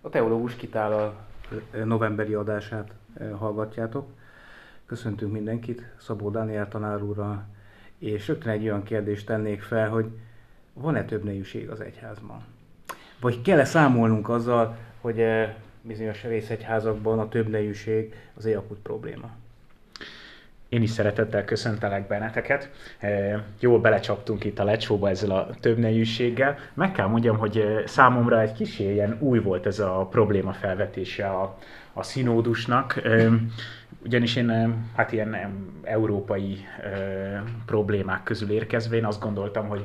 A Teológus Kitállal novemberi adását hallgatjátok. Köszöntünk mindenkit, Szabó Dániel tanár úrral, és rögtön egy olyan kérdést tennék fel, hogy van-e több nejűség az egyházban? Vagy kell-e számolnunk azzal, hogy bizonyos részegyházakban a több nejűség az egy akut probléma? Én is szeretettel köszöntelek benneteket. Jól belecsaptunk itt a lecsóba ezzel a többnejűséggel. Meg kell mondjam, hogy számomra egy kis ilyen új volt ez a probléma felvetése a, a színódusnak. Ugyanis én hát ilyen európai problémák közül érkezve, én azt gondoltam, hogy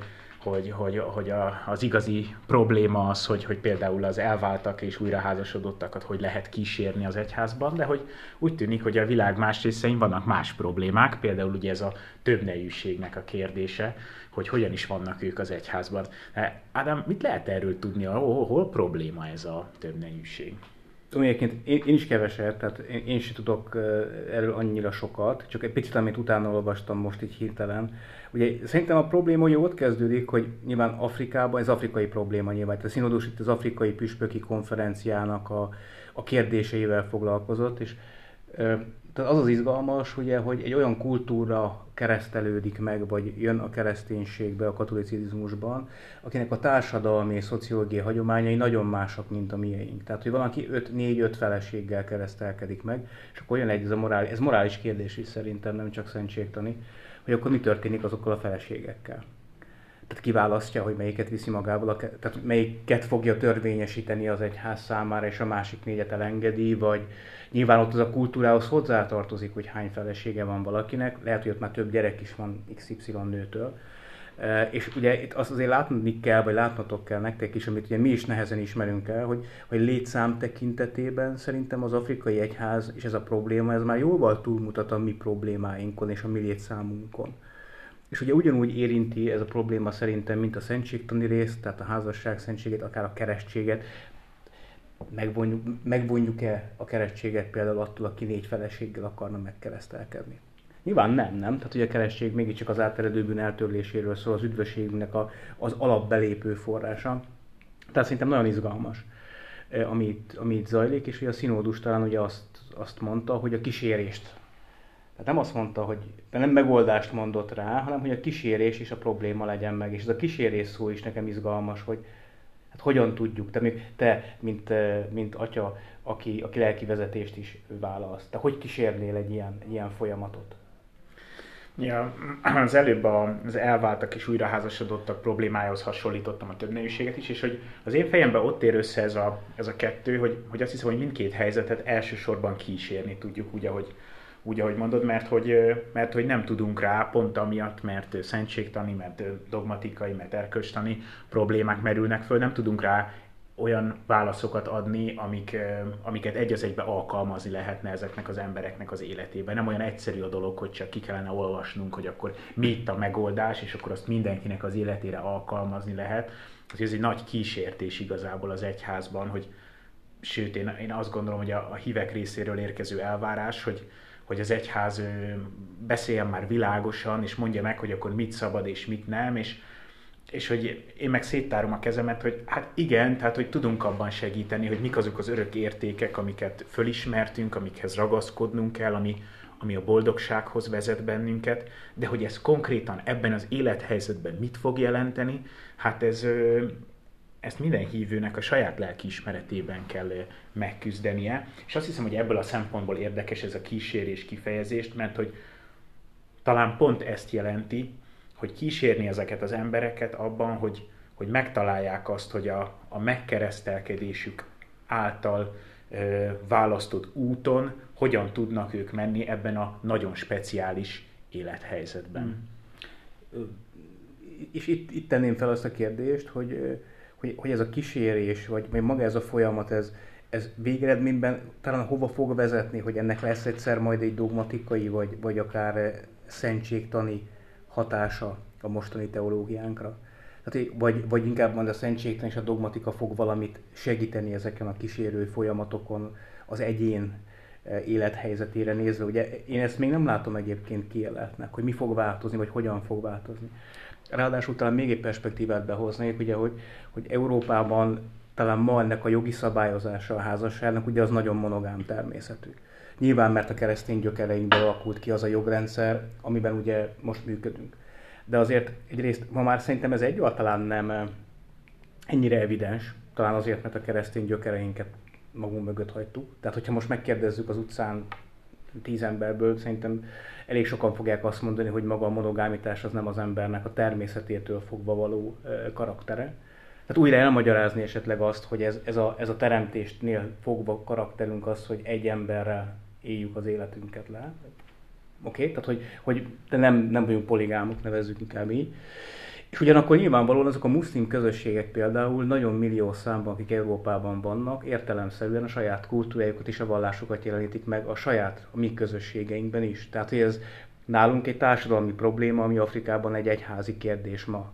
hogy, hogy, hogy a, az igazi probléma az, hogy, hogy például az elváltak és újraházasodottakat hogy lehet kísérni az egyházban, de hogy úgy tűnik, hogy a világ más részein vannak más problémák, például ugye ez a többnejűségnek a kérdése, hogy hogyan is vannak ők az egyházban. Ádám, mit lehet erről tudni, hol, hol probléma ez a többnejűség? Tudom, egyébként én, én is keveset, tehát én, én sem tudok erről annyira sokat, csak egy picit, amit utána olvastam most így hirtelen. Ugye szerintem a probléma hogy ott kezdődik, hogy nyilván Afrikában, ez afrikai probléma nyilván, tehát a színodus itt az afrikai püspöki konferenciának a, a kérdéseivel foglalkozott, és tehát az az izgalmas, ugye, hogy egy olyan kultúra keresztelődik meg, vagy jön a kereszténységbe, a katolicizmusban, akinek a társadalmi és szociológiai hagyományai nagyon másak, mint a miénk. Tehát, hogy valaki 4-5 feleséggel keresztelkedik meg, és akkor jön egy, ez, a morális, ez morális kérdés is szerintem, nem csak szentségtani, hogy akkor mi történik azokkal a feleségekkel tehát kiválasztja, hogy melyiket viszi magával, tehát melyiket fogja törvényesíteni az egyház számára, és a másik négyet elengedi, vagy nyilván ott az a kultúrához hozzátartozik, hogy hány felesége van valakinek, lehet, hogy ott már több gyerek is van XY nőtől, e, és ugye itt azt azért látni kell, vagy látnotok kell nektek is, amit ugye mi is nehezen ismerünk el, hogy, hogy létszám tekintetében szerintem az afrikai egyház, és ez a probléma, ez már jóval túlmutat a mi problémáinkon és a mi létszámunkon. És ugye ugyanúgy érinti ez a probléma szerintem, mint a szentségtani részt, tehát a házasság szentségét, akár a keresztséget. Megvonjuk, megvonjuk-e a keresztséget például attól, aki négy feleséggel akarna megkeresztelkedni? Nyilván nem, nem. Tehát ugye a keresztség mégiscsak az áteredő bűn eltörléséről szól, az üdvösségünknek a, az alapbelépő forrása. Tehát szerintem nagyon izgalmas, eh, amit, amit zajlik, és ugye a színódus talán ugye azt, azt mondta, hogy a kísérést tehát nem azt mondta, hogy nem megoldást mondott rá, hanem hogy a kísérés is a probléma legyen meg. És ez a kísérés szó is nekem izgalmas, hogy hát hogyan tudjuk, te, te mint, mint atya, aki, aki lelki vezetést is választ, te hogy kísérnél egy ilyen, ilyen folyamatot? Ja, az előbb az elváltak és újraházasodottak problémájához hasonlítottam a többnőséget is, és hogy az én fejemben ott ér össze ez a, ez a kettő, hogy, hogy azt hiszem, hogy mindkét helyzetet elsősorban kísérni tudjuk, úgy, ahogy, úgy, ahogy mondod, mert hogy, mert hogy nem tudunk rá, pont amiatt, mert szentségtani, mert dogmatikai, mert erkölcstani problémák merülnek föl, nem tudunk rá olyan válaszokat adni, amik, amiket egy az egybe alkalmazni lehetne ezeknek az embereknek az életében. Nem olyan egyszerű a dolog, hogy csak ki kellene olvasnunk, hogy akkor mi itt a megoldás, és akkor azt mindenkinek az életére alkalmazni lehet. Ez egy nagy kísértés igazából az egyházban, hogy sőt, én, én azt gondolom, hogy a, a hívek részéről érkező elvárás, hogy, hogy az egyház beszéljen már világosan, és mondja meg, hogy akkor mit szabad és mit nem, és, és hogy én meg széttárom a kezemet, hogy hát igen, tehát hogy tudunk abban segíteni, hogy mik azok az örök értékek, amiket fölismertünk, amikhez ragaszkodnunk kell, ami, ami a boldogsághoz vezet bennünket, de hogy ez konkrétan ebben az élethelyzetben mit fog jelenteni, hát ez, ezt minden hívőnek a saját lelkiismeretében kell megküzdenie. És azt hiszem, hogy ebből a szempontból érdekes ez a kísérés kifejezést, mert hogy talán pont ezt jelenti, hogy kísérni ezeket az embereket abban, hogy, hogy megtalálják azt, hogy a, a megkeresztelkedésük által ö, választott úton hogyan tudnak ők menni ebben a nagyon speciális élethelyzetben. Mm. És itt, itt tenném fel azt a kérdést, hogy hogy, ez a kísérés, vagy, vagy maga ez a folyamat, ez, ez végeredményben talán hova fog vezetni, hogy ennek lesz egyszer majd egy dogmatikai, vagy, vagy akár szentségtani hatása a mostani teológiánkra? Tehát, vagy, vagy inkább majd a szentségtan és a dogmatika fog valamit segíteni ezeken a kísérő folyamatokon az egyén eh, élethelyzetére nézve. Ugye én ezt még nem látom egyébként kieletnek, hogy mi fog változni, vagy hogyan fog változni. Ráadásul talán még egy perspektívát behoznék, ugye, hogy, hogy Európában talán ma ennek a jogi szabályozása a házasságnak, ugye az nagyon monogám természetű. Nyilván, mert a keresztény gyökereinkből alakult ki az a jogrendszer, amiben ugye most működünk. De azért egyrészt ma már szerintem ez egyáltalán nem eh, ennyire evidens, talán azért, mert a keresztény gyökereinket magunk mögött hagytuk. Tehát, hogyha most megkérdezzük az utcán tíz emberből, szerintem elég sokan fogják azt mondani, hogy maga a monogámitás az nem az embernek a természetétől fogva való karaktere. Tehát újra elmagyarázni esetleg azt, hogy ez, ez, a, ez a teremtéstnél fogva karakterünk az, hogy egy emberrel éljük az életünket le. Oké? Okay? Tehát, hogy, hogy de nem, nem vagyunk poligámok, nevezzük inkább így. És ugyanakkor nyilvánvalóan azok a muszlim közösségek például nagyon millió számban, akik Európában vannak, értelemszerűen a saját kultúrájukat és a vallásokat jelenítik meg a saját, a mi közösségeinkben is. Tehát, hogy ez nálunk egy társadalmi probléma, ami Afrikában egy egyházi kérdés ma.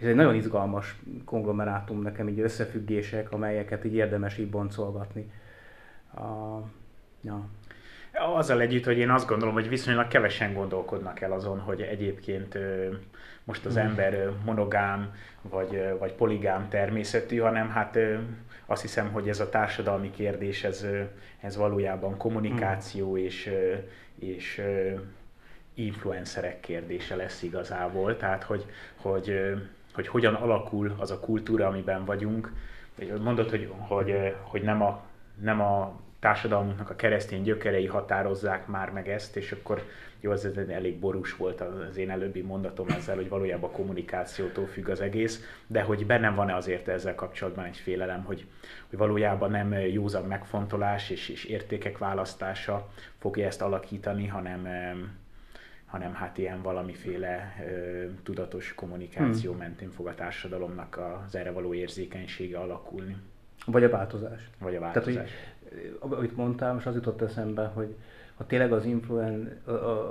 Ez egy nagyon izgalmas konglomerátum nekem, így összefüggések, amelyeket így érdemes így boncolgatni. Uh, ja. Azzal együtt, hogy én azt gondolom, hogy viszonylag kevesen gondolkodnak el azon, hogy egyébként most az hmm. ember monogám vagy, vagy poligám természetű, hanem hát azt hiszem, hogy ez a társadalmi kérdés, ez, ez valójában kommunikáció hmm. és, és influencerek kérdése lesz igazából. Tehát, hogy, hogy, hogy hogyan alakul az a kultúra, amiben vagyunk. Mondod, hogy, hogy, hogy nem, a, nem a társadalmunknak a keresztény gyökerei határozzák már meg ezt, és akkor jó, az elég borús volt az én előbbi mondatom ezzel, hogy valójában a kommunikációtól függ az egész, de hogy bennem van-e azért ezzel kapcsolatban egy félelem, hogy, hogy valójában nem józan megfontolás és, és értékek választása fogja ezt alakítani, hanem, hanem hát ilyen valamiféle ö, tudatos kommunikáció hmm. mentén fog a társadalomnak az erre való érzékenysége alakulni. Vagy a változás. Vagy a változás. Tehát, hogy, amit mondtam, és az jutott eszembe, hogy ha tényleg az, influen,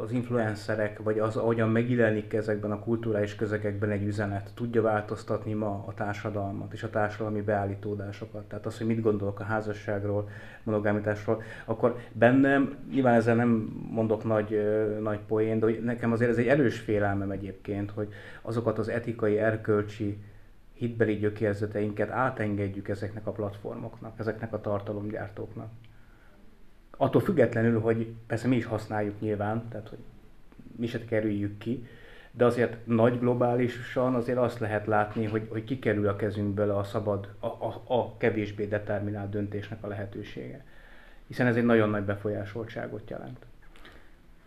az influencerek, vagy az, ahogyan megjelenik ezekben a kulturális közegekben egy üzenet, tudja változtatni ma a társadalmat és a társadalmi beállítódásokat. Tehát az, hogy mit gondolok a házasságról, monogámitásról, akkor bennem, nyilván ezzel nem mondok nagy, nagy poén, de nekem azért ez egy erős félelmem egyébként, hogy azokat az etikai, erkölcsi, hitbeli gyökérzeteinket átengedjük ezeknek a platformoknak, ezeknek a tartalomgyártóknak attól függetlenül, hogy persze mi is használjuk nyilván, tehát hogy mi se kerüljük ki, de azért nagy globálisan azért azt lehet látni, hogy, hogy kikerül a kezünkből a szabad, a, a, a kevésbé determinált döntésnek a lehetősége. Hiszen ez egy nagyon nagy befolyásoltságot jelent.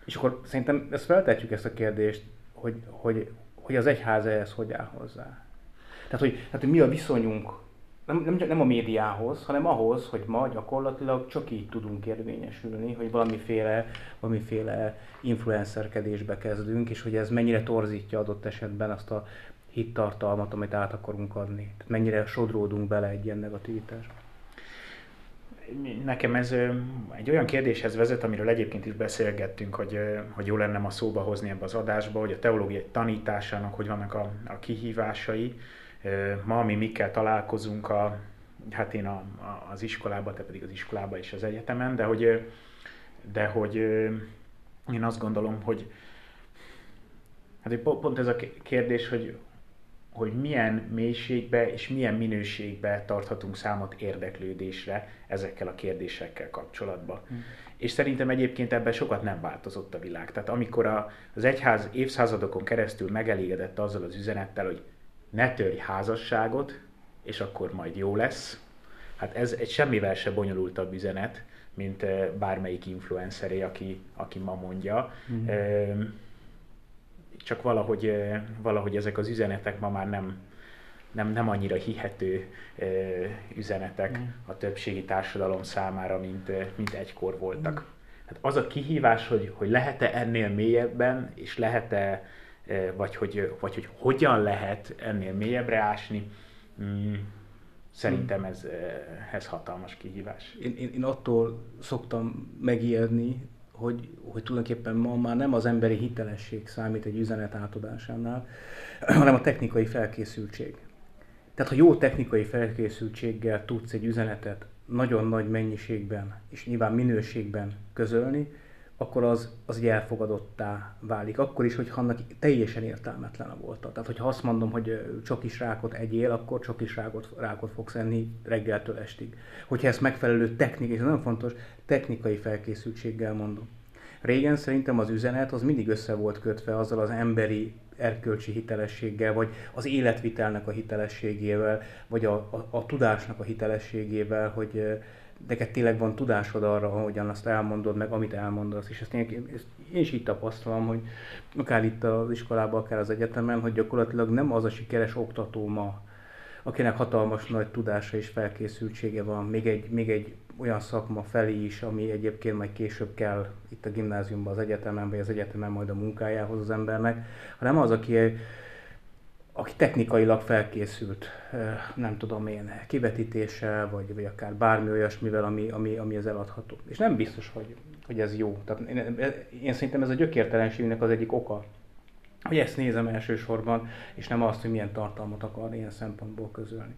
És akkor szerintem ezt feltetjük ezt a kérdést, hogy, hogy, hogy az egyház ehhez hogy áll hozzá. Tehát hogy, tehát, hogy mi a viszonyunk nem, nem, nem a médiához, hanem ahhoz, hogy ma gyakorlatilag csak így tudunk érvényesülni, hogy valamiféle, valamiféle influencerkedésbe kezdünk, és hogy ez mennyire torzítja adott esetben azt a hittartalmat, amit át akarunk adni. Tehát mennyire sodródunk bele egy ilyen negativitásba. Nekem ez egy olyan kérdéshez vezet, amiről egyébként is beszélgettünk, hogy, hogy jó lenne ma szóba hozni ebbe az adásba, hogy a teológiai tanításának hogy vannak a, a kihívásai, Ma mi mikkel találkozunk, a, hát én a, a, az iskolában, te pedig az iskolában és az egyetemen, de hogy, de hogy én azt gondolom, hogy hát pont ez a kérdés, hogy, hogy milyen mélységbe és milyen minőségbe tarthatunk számot érdeklődésre ezekkel a kérdésekkel kapcsolatban. Hmm. És szerintem egyébként ebben sokat nem változott a világ. Tehát amikor a, az egyház évszázadokon keresztül megelégedett azzal az üzenettel, hogy ne törj házasságot, és akkor majd jó lesz. Hát ez egy semmivel se bonyolultabb üzenet, mint bármelyik influenceré, aki, aki ma mondja. Mm. Csak valahogy, valahogy ezek az üzenetek ma már nem, nem, nem annyira hihető üzenetek mm. a többségi társadalom számára, mint, mint egykor voltak. Mm. Hát az a kihívás, hogy, hogy lehet-e ennél mélyebben, és lehet-e vagy hogy, vagy hogy hogyan lehet ennél mélyebbre ásni, mm, szerintem ez, ez hatalmas kihívás. Én, én, én attól szoktam megijedni, hogy, hogy tulajdonképpen ma már nem az emberi hitelesség számít egy üzenet átadásánál, hanem a technikai felkészültség. Tehát ha jó technikai felkészültséggel tudsz egy üzenetet nagyon nagy mennyiségben és nyilván minőségben közölni, akkor az, az egy elfogadottá válik. Akkor is, hogyha annak teljesen értelmetlen a volt. Tehát, hogyha azt mondom, hogy csak is rákot egyél, akkor csak is rákot, rákot fogsz enni reggeltől estig. Hogyha ezt megfelelő technikai, és nagyon fontos, technikai felkészültséggel mondom. Régen szerintem az üzenet az mindig össze volt kötve azzal az emberi erkölcsi hitelességgel, vagy az életvitelnek a hitelességével, vagy a, a, a tudásnak a hitelességével, hogy neked tényleg van tudásod arra, ahogyan azt elmondod, meg amit elmondasz. És ezt én, ezt én is így tapasztalom, hogy akár itt az iskolában, akár az egyetemen, hogy gyakorlatilag nem az a sikeres oktató ma, akinek hatalmas nagy tudása és felkészültsége van, még egy, még egy olyan szakma felé is, ami egyébként majd később kell itt a gimnáziumban, az egyetemen, vagy az egyetemen majd a munkájához az embernek, hanem az, aki, aki technikailag felkészült, nem tudom én, kivetítéssel, vagy, vagy akár bármi olyasmivel, ami, ami, ami az eladható. És nem biztos, hogy, hogy ez jó. Tehát én, én szerintem ez a gyökértelenségnek az egyik oka, hogy ezt nézem elsősorban, és nem azt, hogy milyen tartalmat akar ilyen szempontból közölni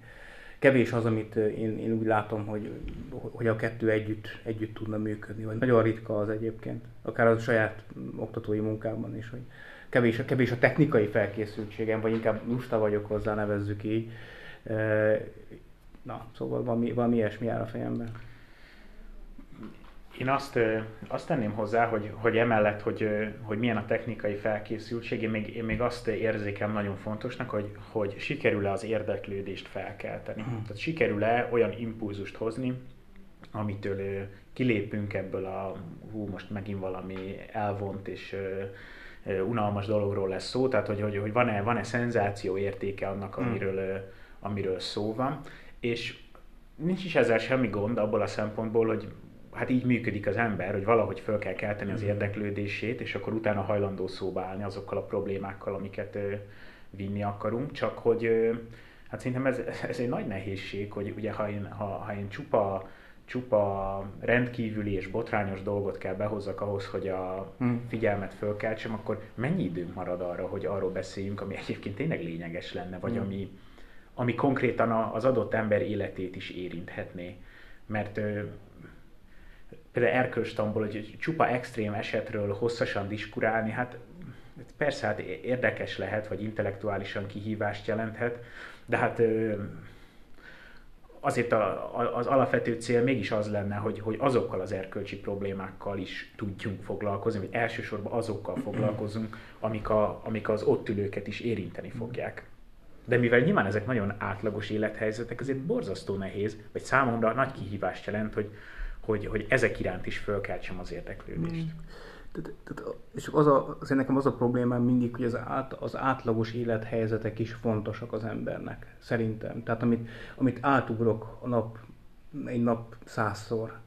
kevés az, amit én, én úgy látom, hogy, hogy a kettő együtt, együtt tudna működni. Vagy nagyon ritka az egyébként, akár a saját oktatói munkában is, hogy kevés, kevés a technikai felkészültségem, vagy inkább lusta vagyok hozzá, nevezzük így. Na, szóval valami, valami ilyesmi jár a fejemben. Én azt, azt tenném hozzá, hogy, hogy emellett, hogy, hogy milyen a technikai felkészültség, én még, én még azt érzékem nagyon fontosnak, hogy, hogy sikerül-e az érdeklődést felkelteni. Hmm. Tehát sikerül-e olyan impulzust hozni, amitől kilépünk ebből a, hú, most megint valami elvont és unalmas dologról lesz szó, tehát hogy, hogy, hogy van-e, van-e szenzáció értéke annak, hmm. amiről, amiről szó van, és nincs is ezzel semmi gond abból a szempontból, hogy hát így működik az ember, hogy valahogy föl kell kelteni az mm. érdeklődését, és akkor utána hajlandó szóba állni azokkal a problémákkal, amiket vinni akarunk, csak hogy hát szerintem ez, ez egy nagy nehézség, hogy ugye ha én, ha, ha én csupa, csupa rendkívüli és botrányos dolgot kell behozzak ahhoz, hogy a mm. figyelmet fölkeltsem, akkor mennyi időnk marad arra, hogy arról beszéljünk, ami egyébként tényleg lényeges lenne, vagy mm. ami, ami konkrétan az adott ember életét is érinthetné. Mert például erkölcstamból, hogy csupa extrém esetről hosszasan diskurálni, hát persze hát érdekes lehet, vagy intellektuálisan kihívást jelenthet, de hát azért a, az alapvető cél mégis az lenne, hogy, hogy azokkal az erkölcsi problémákkal is tudjunk foglalkozni, vagy elsősorban azokkal foglalkozunk, amik, a, amik az ott ülőket is érinteni fogják. De mivel nyilván ezek nagyon átlagos élethelyzetek, ezért borzasztó nehéz, vagy számomra nagy kihívást jelent, hogy, hogy, hogy ezek iránt is fölkeltsem az érdeklődést. Mm. Tehát, és az a, azért nekem az a problémám mindig, hogy az, át, az átlagos élethelyzetek is fontosak az embernek, szerintem. Tehát amit, amit átugrok a nap, egy nap százszor,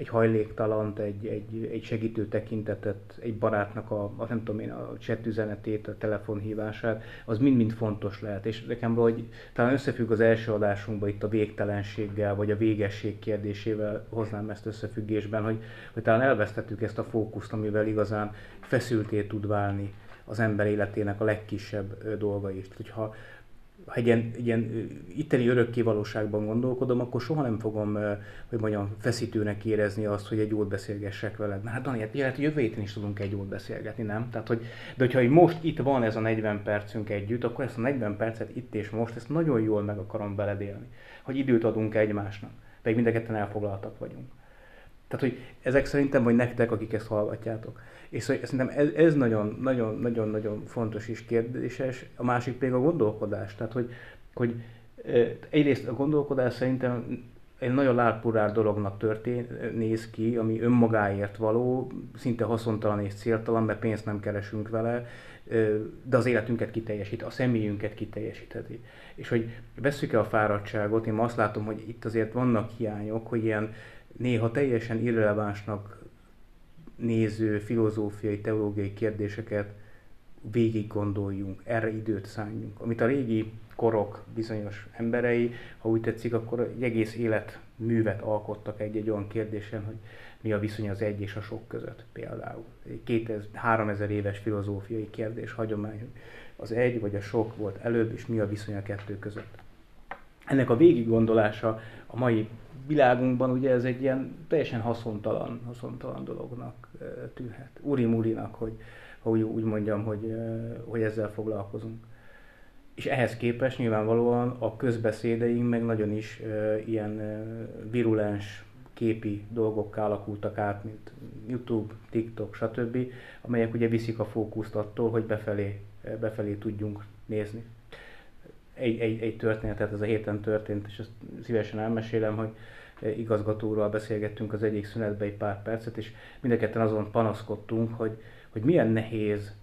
egy hajléktalant, egy, egy, egy segítő tekintetet, egy barátnak a, a nem tudom én, a chat üzenetét, a telefonhívását, az mind-mind fontos lehet. És nekem hogy talán összefügg az első adásunkban itt a végtelenséggel, vagy a végesség kérdésével hoznám ezt összefüggésben, hogy, hogy talán elvesztettük ezt a fókuszt, amivel igazán feszülté tud válni az ember életének a legkisebb dolga is. Tehát, hogyha ha egy ilyen, egy ilyen itteni örökké valóságban gondolkodom, akkor soha nem fogom, hogy mondjam, feszítőnek érezni azt, hogy egy jót beszélgessek veled. Na hát Dani, hát lehet, jövő héten is tudunk egy jót beszélgetni, nem? Tehát, hogy, de hogyha most itt van ez a 40 percünk együtt, akkor ezt a 40 percet itt és most, ezt nagyon jól meg akarom beledélni. Hogy időt adunk egymásnak, pedig mindenketten elfoglaltak vagyunk. Tehát, hogy ezek szerintem, vagy nektek, akik ezt hallgatjátok. És szerintem ez, nagyon, nagyon, nagyon, nagyon fontos és kérdéses. A másik pedig a gondolkodás. Tehát, hogy, hogy egyrészt a gondolkodás szerintem egy nagyon lárpurár dolognak történ, néz ki, ami önmagáért való, szinte haszontalan és céltalan, mert pénzt nem keresünk vele, de az életünket kiteljesít, a személyünket kiteljesítheti. És hogy veszük-e a fáradtságot, én azt látom, hogy itt azért vannak hiányok, hogy ilyen néha teljesen irrelevánsnak néző filozófiai, teológiai kérdéseket végig gondoljunk, erre időt szálljunk. Amit a régi korok bizonyos emberei, ha úgy tetszik, akkor egy egész életművet alkottak egy-egy olyan kérdésen, hogy mi a viszony az egy és a sok között például. Egy 2000, 3000 éves filozófiai kérdés, hagyomány, az egy vagy a sok volt előbb, és mi a viszony a kettő között. Ennek a végig gondolása a mai világunkban ugye ez egy ilyen teljesen haszontalan, haszontalan dolognak tűnhet. Uri-murinak, hogy, hogy úgy mondjam, hogy, hogy ezzel foglalkozunk. És ehhez képest nyilvánvalóan a közbeszédeink meg nagyon is ilyen virulens képi dolgokká alakultak át, mint YouTube, TikTok, stb., amelyek ugye viszik a fókuszt attól, hogy befelé, befelé tudjunk nézni. Egy, egy, egy történetet, ez a héten történt, és ezt szívesen elmesélem, hogy igazgatóról beszélgettünk az egyik szünetbe egy pár percet, és mindketten azon panaszkodtunk, hogy, hogy milyen nehéz,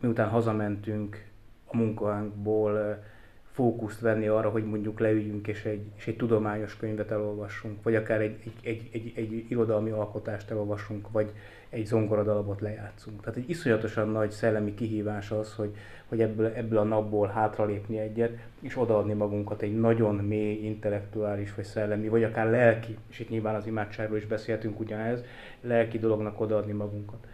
miután hazamentünk a munkánkból, fókuszt venni arra, hogy mondjuk leüljünk és egy, és egy tudományos könyvet elolvassunk, vagy akár egy, egy, egy, egy, egy irodalmi alkotást elolvasunk, vagy egy zongoradalabot lejátszunk. Tehát egy iszonyatosan nagy szellemi kihívás az, hogy, hogy ebből, ebből a napból hátralépni egyet, és odaadni magunkat egy nagyon mély, intellektuális, vagy szellemi, vagy akár lelki, és itt nyilván az imádságról is beszéltünk ugyanez, lelki dolognak odaadni magunkat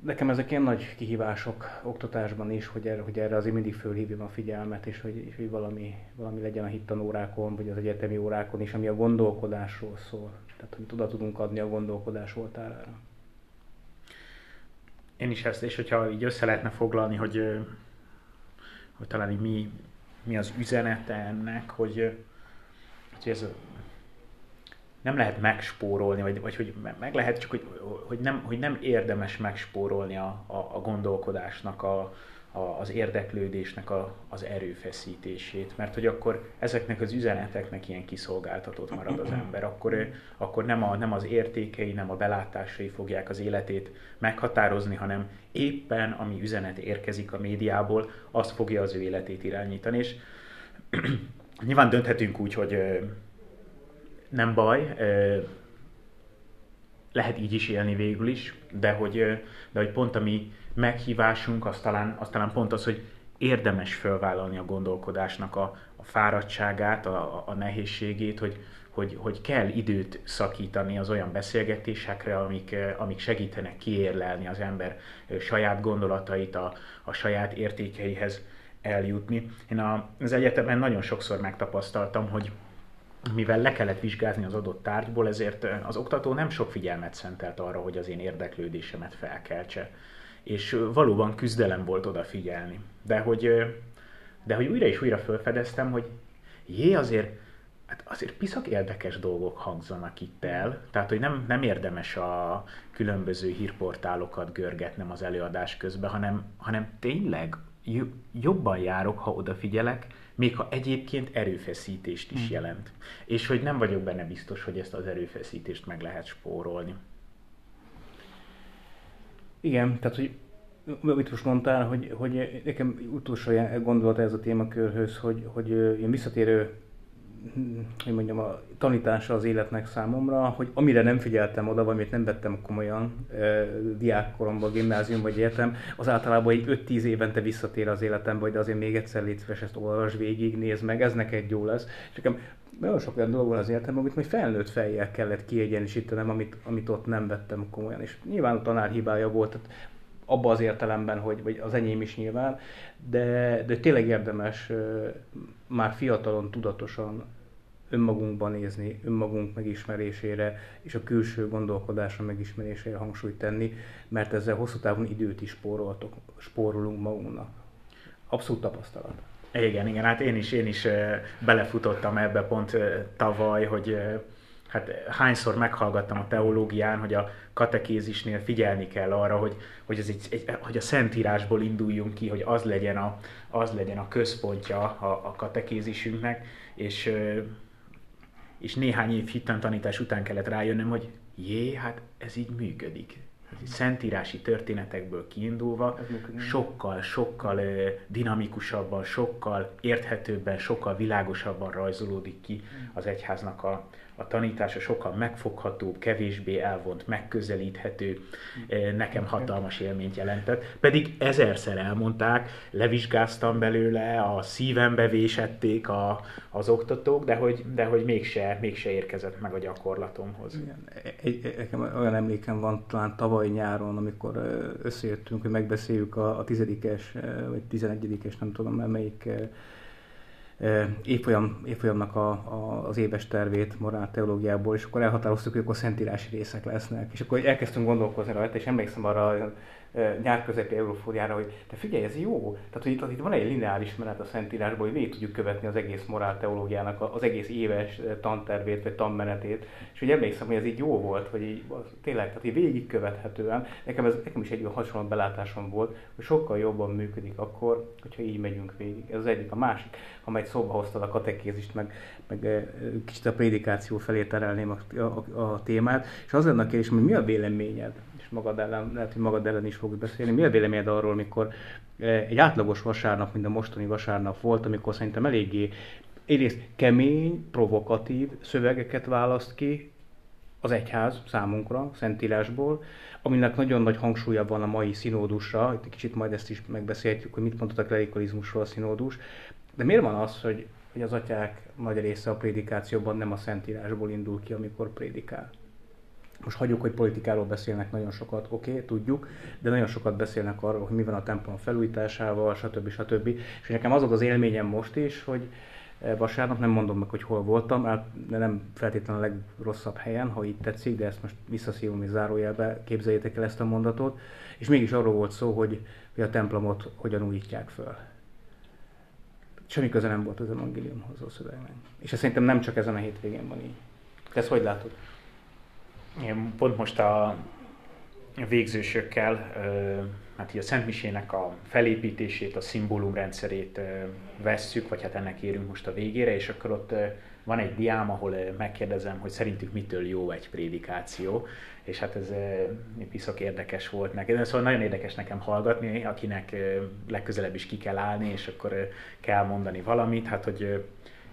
nekem ezek ilyen nagy kihívások oktatásban is, hogy erre, hogy erre azért mindig fölhívjam a figyelmet, és hogy, és hogy valami, valami legyen a hittanórákon, vagy az egyetemi órákon is, ami a gondolkodásról szól. Tehát, hogy oda tudunk adni a gondolkodás oltárára. Én is ezt, és hogyha így össze lehetne foglalni, hogy, hogy talán így mi, mi az üzenete ennek, hogy, hogy ez nem lehet megspórolni, vagy, vagy hogy meg lehet, csak hogy, hogy, nem, hogy nem érdemes megspórolni a, a, a gondolkodásnak, a, az érdeklődésnek a, az erőfeszítését, mert hogy akkor ezeknek az üzeneteknek ilyen kiszolgáltatott marad az ember, akkor, akkor nem, a, nem az értékei, nem a belátásai fogják az életét meghatározni, hanem éppen ami üzenet érkezik a médiából, az fogja az ő életét irányítani, és nyilván dönthetünk úgy, hogy nem baj, lehet így is élni végül is, de hogy, de hogy pont a mi meghívásunk az talán, az talán pont az, hogy érdemes felvállalni a gondolkodásnak a, a fáradtságát, a, a nehézségét, hogy, hogy, hogy kell időt szakítani az olyan beszélgetésekre, amik, amik segítenek kiérlelni az ember saját gondolatait, a, a saját értékeihez eljutni. Én a, az egyetemen nagyon sokszor megtapasztaltam, hogy mivel le kellett vizsgázni az adott tárgyból, ezért az oktató nem sok figyelmet szentelt arra, hogy az én érdeklődésemet felkeltse. És valóban küzdelem volt odafigyelni. De hogy, de hogy újra és újra felfedeztem, hogy jé, azért, hát azért piszak érdekes dolgok hangzanak itt el, tehát hogy nem, nem érdemes a különböző hírportálokat görgetnem az előadás közben, hanem, hanem tényleg jobban járok, ha odafigyelek, még ha egyébként erőfeszítést is hmm. jelent. És hogy nem vagyok benne biztos, hogy ezt az erőfeszítést meg lehet spórolni. Igen, tehát hogy amit most mondtál, hogy, hogy nekem utolsó gondolat ez a témakörhöz, hogy, hogy ilyen visszatérő hogy mondjam, a tanítása az életnek számomra, hogy amire nem figyeltem oda, vagy amit nem vettem komolyan e, diákkoromban, gimnázium vagy egyetem, az általában egy 5-10 évente visszatér az életembe, de azért még egyszer légy szíves, ezt olvas végig, nézd meg, ez neked jó lesz. És nekem nagyon sok olyan dolog az életemben, amit majd felnőtt fejjel kellett kiegyenisítenem, amit, amit ott nem vettem komolyan. És nyilván a tanár hibája volt, tehát abban az értelemben, hogy vagy az enyém is nyilván, de, de tényleg érdemes már fiatalon, tudatosan önmagunkban nézni, önmagunk megismerésére és a külső gondolkodásra megismerésére hangsúlyt tenni, mert ezzel hosszú távon időt is spóroltok, spórolunk magunknak. Abszolút tapasztalat. Igen, igen, hát én is, én is belefutottam ebbe pont tavaly, hogy hát hányszor meghallgattam a teológián, hogy a katekézisnél figyelni kell arra, hogy, hogy, ez egy, egy, hogy a szentírásból induljunk ki, hogy az legyen a, az legyen a központja a, a katekézisünknek, és, és néhány év hittantanítás után kellett rájönnöm, hogy jé, hát ez így működik. Szentírási történetekből kiindulva sokkal, sokkal dinamikusabban, sokkal érthetőbben, sokkal világosabban rajzolódik ki az egyháznak a, a tanítása sokkal megfoghatóbb, kevésbé elvont, megközelíthető, eh, nekem hatalmas élményt jelentett. Pedig ezerszer elmondták, levizsgáztam belőle, a szívembe vésették a, az oktatók, de hogy, de hogy mégse, mégse érkezett meg a gyakorlatomhoz. Igen. Egy, nekem olyan emlékem van talán tavaly nyáron, amikor összejöttünk, hogy megbeszéljük a, a tizedikes, vagy tizenegyedikes, nem tudom melyik évfolyam, évfolyamnak a, a, az éves tervét morál teológiából, és akkor elhatároztuk, hogy akkor szentírási részek lesznek. És akkor elkezdtünk gondolkozni rajta, és emlékszem arra nyár közepi Eurofóriára, hogy te figyelj, ez jó. Tehát, hogy itt, itt van egy lineáris menet a Szentírásból, hogy végig tudjuk követni az egész morálteológiának, az egész éves tantervét, vagy tanmenetét. És hogy emlékszem, hogy ez így jó volt, hogy így, az, tényleg, tehát így végigkövethetően. Nekem, ez, nekem is egy olyan hasonló belátásom volt, hogy sokkal jobban működik akkor, hogyha így megyünk végig. Ez az egyik. A másik, ha majd szóba hoztad a katekézist, meg, meg kicsit a prédikáció felé terelném a, a, a témát, és az lenne a kérdés, hogy mi a véleményed magad ellen, lehet, hogy magad ellen is fogsz beszélni. Mi a véleményed arról, mikor eh, egy átlagos vasárnap, mint a mostani vasárnap volt, amikor szerintem eléggé egyrészt kemény, provokatív szövegeket választ ki az egyház számunkra, Szentírásból, aminek nagyon nagy hangsúlya van a mai színódusra, itt kicsit majd ezt is megbeszéltük, hogy mit mondott a klerikalizmusról a színódus, de miért van az, hogy, hogy az atyák nagy része a prédikációban nem a Szentírásból indul ki, amikor prédikál? Most hagyjuk, hogy politikáról beszélnek nagyon sokat, oké, okay, tudjuk, de nagyon sokat beszélnek arról, hogy mi van a templom felújításával, stb. stb. És nekem az az élményem most is, hogy eh, vasárnap, nem mondom meg, hogy hol voltam, de nem feltétlenül a legrosszabb helyen, ha így tetszik, de ezt most visszaszívom és zárójelbe, képzeljétek el ezt a mondatot, és mégis arról volt szó, hogy, hogy a templomot hogyan újítják föl. Semmi köze nem volt az evangéliumhoz a szövegnek. És ez szerintem nem csak ezen a hétvégén van így. Te ezt hogy látod? Én pont most a végzősökkel, hát a Szent Misének a felépítését, a szimbólumrendszerét vesszük, vagy hát ennek érünk most a végére, és akkor ott van egy diám, ahol megkérdezem, hogy szerintük mitől jó egy prédikáció, és hát ez piszok érdekes volt nekem. Szóval nagyon érdekes nekem hallgatni, akinek legközelebb is ki kell állni, és akkor kell mondani valamit, hát hogy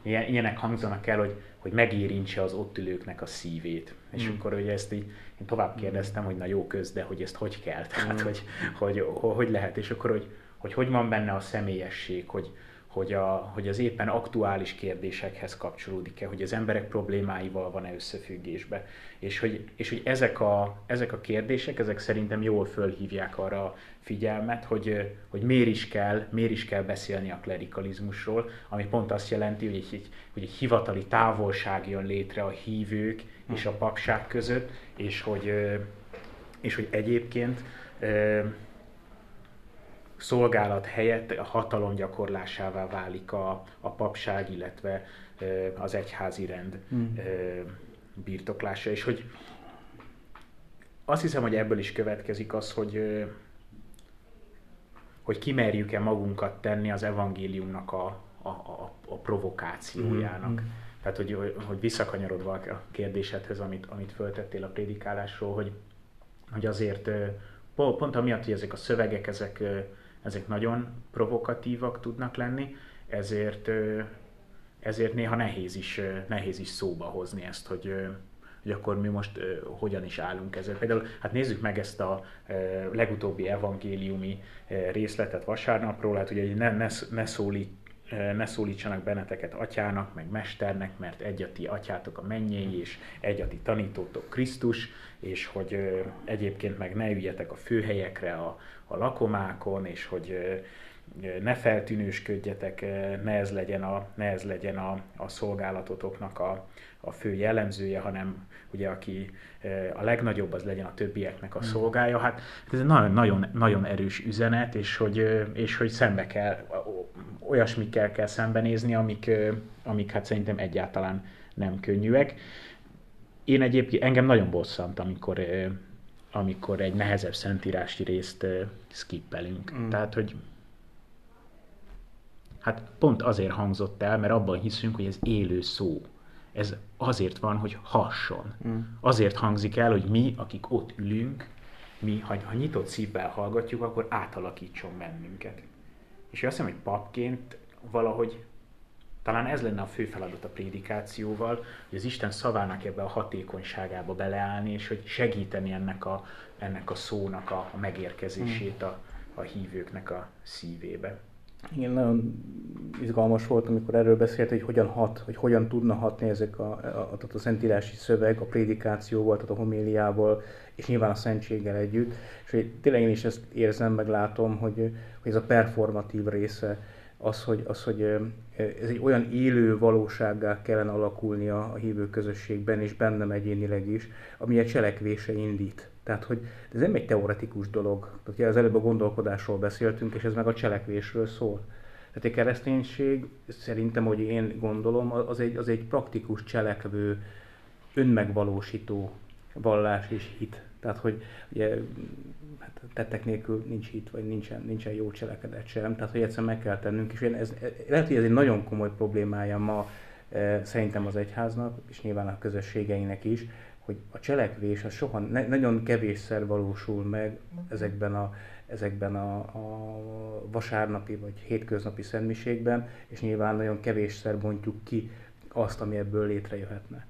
ilyenek hangzanak el, hogy hogy megérintse az ott ülőknek a szívét. Mm. És hmm. akkor ugye ezt így én tovább kérdeztem, hogy na jó köz, de hogy ezt hogy kell, tehát mm. hogy, hogy, hogy, lehet, és akkor hogy, hogy hogy van benne a személyesség, hogy, hogy, a, hogy az éppen aktuális kérdésekhez kapcsolódik-e, hogy az emberek problémáival van-e összefüggésbe, és hogy, és hogy ezek, a, ezek a kérdések, ezek szerintem jól fölhívják arra a figyelmet, hogy, hogy miért, is kell, miért is kell beszélni a klerikalizmusról, ami pont azt jelenti, hogy egy, hogy egy hivatali távolság jön létre a hívők és a papság között, és hogy, és hogy egyébként szolgálat helyett a hatalom gyakorlásává válik a, a papság, illetve az egyházi rend mm. birtoklása, és hogy azt hiszem, hogy ebből is következik az, hogy hogy kimerjük-e magunkat tenni az evangéliumnak a, a, a, a provokációjának. Mm. Tehát, hogy, hogy visszakanyarodva a kérdésedhez, amit, amit föltettél a prédikálásról, hogy, hogy azért pont amiatt, hogy ezek a szövegek, ezek ezek nagyon provokatívak tudnak lenni, ezért, ezért néha nehéz is, nehéz is szóba hozni ezt, hogy, hogy akkor mi most hogyan is állunk ezzel. Például hát nézzük meg ezt a legutóbbi evangéliumi részletet vasárnapról, hát ugye ne, ne, ne szólít ne szólítsanak benneteket atyának, meg mesternek, mert egy a ti atyátok a mennyei, és egy a ti tanítótok Krisztus, és hogy egyébként meg ne üljetek a főhelyekre a, a lakomákon, és hogy ne feltűnősködjetek, ne ez legyen a, ne ez legyen a, a szolgálatotoknak a, a fő jellemzője, hanem ugye aki a legnagyobb, az legyen a többieknek a hmm. szolgája. Hát ez egy nagyon, nagyon, nagyon erős üzenet, és hogy, és hogy szembe kell, olyasmikkel kell szembenézni, amik, amik hát szerintem egyáltalán nem könnyűek. Én egyébként, engem nagyon bosszant, amikor amikor egy nehezebb szentírási részt skippelünk. Mm. Tehát, hogy hát pont azért hangzott el, mert abban hiszünk, hogy ez élő szó. Ez azért van, hogy hasson. Mm. Azért hangzik el, hogy mi, akik ott ülünk, mi, ha, ha nyitott szívvel hallgatjuk, akkor átalakítson bennünket. És azt hiszem, hogy papként valahogy talán ez lenne a fő feladat a prédikációval, hogy az Isten szavának ebbe a hatékonyságába beleállni, és hogy segíteni ennek a, ennek a szónak a, a megérkezését a, a hívőknek a szívébe. Igen, nagyon izgalmas volt, amikor erről beszélt, hogy hogyan hat, hogy hogyan tudna hatni ezek a, a, a, a szentírási szöveg, a prédikációval, tehát a homéliával, és nyilván a szentséggel együtt. És hogy tényleg én is ezt érzem, meg látom, hogy, hogy ez a performatív része az, hogy, az, hogy ez egy olyan élő valósággá kellene alakulnia a hívő közösségben, és bennem egyénileg is, ami a cselekvése indít. Tehát, hogy ez nem egy teoretikus dolog. Tehát az előbb a gondolkodásról beszéltünk, és ez meg a cselekvésről szól. Tehát a kereszténység szerintem, hogy én gondolom, az egy, az egy praktikus, cselekvő, önmegvalósító vallás és hit. Tehát, hogy ugye, hát tettek nélkül nincs hit, vagy nincsen, nincsen jó cselekedet sem. Tehát, hogy egyszerűen meg kell tennünk, és ez, lehet, hogy ez egy nagyon komoly problémája ma e, szerintem az egyháznak, és nyilván a közösségeinek is, hogy a cselekvés az soha, ne, nagyon kevésszer valósul meg ezekben a, ezekben a, a vasárnapi vagy hétköznapi szentmiségben, és nyilván nagyon kevésszer bontjuk ki azt, ami ebből létrejöhetne.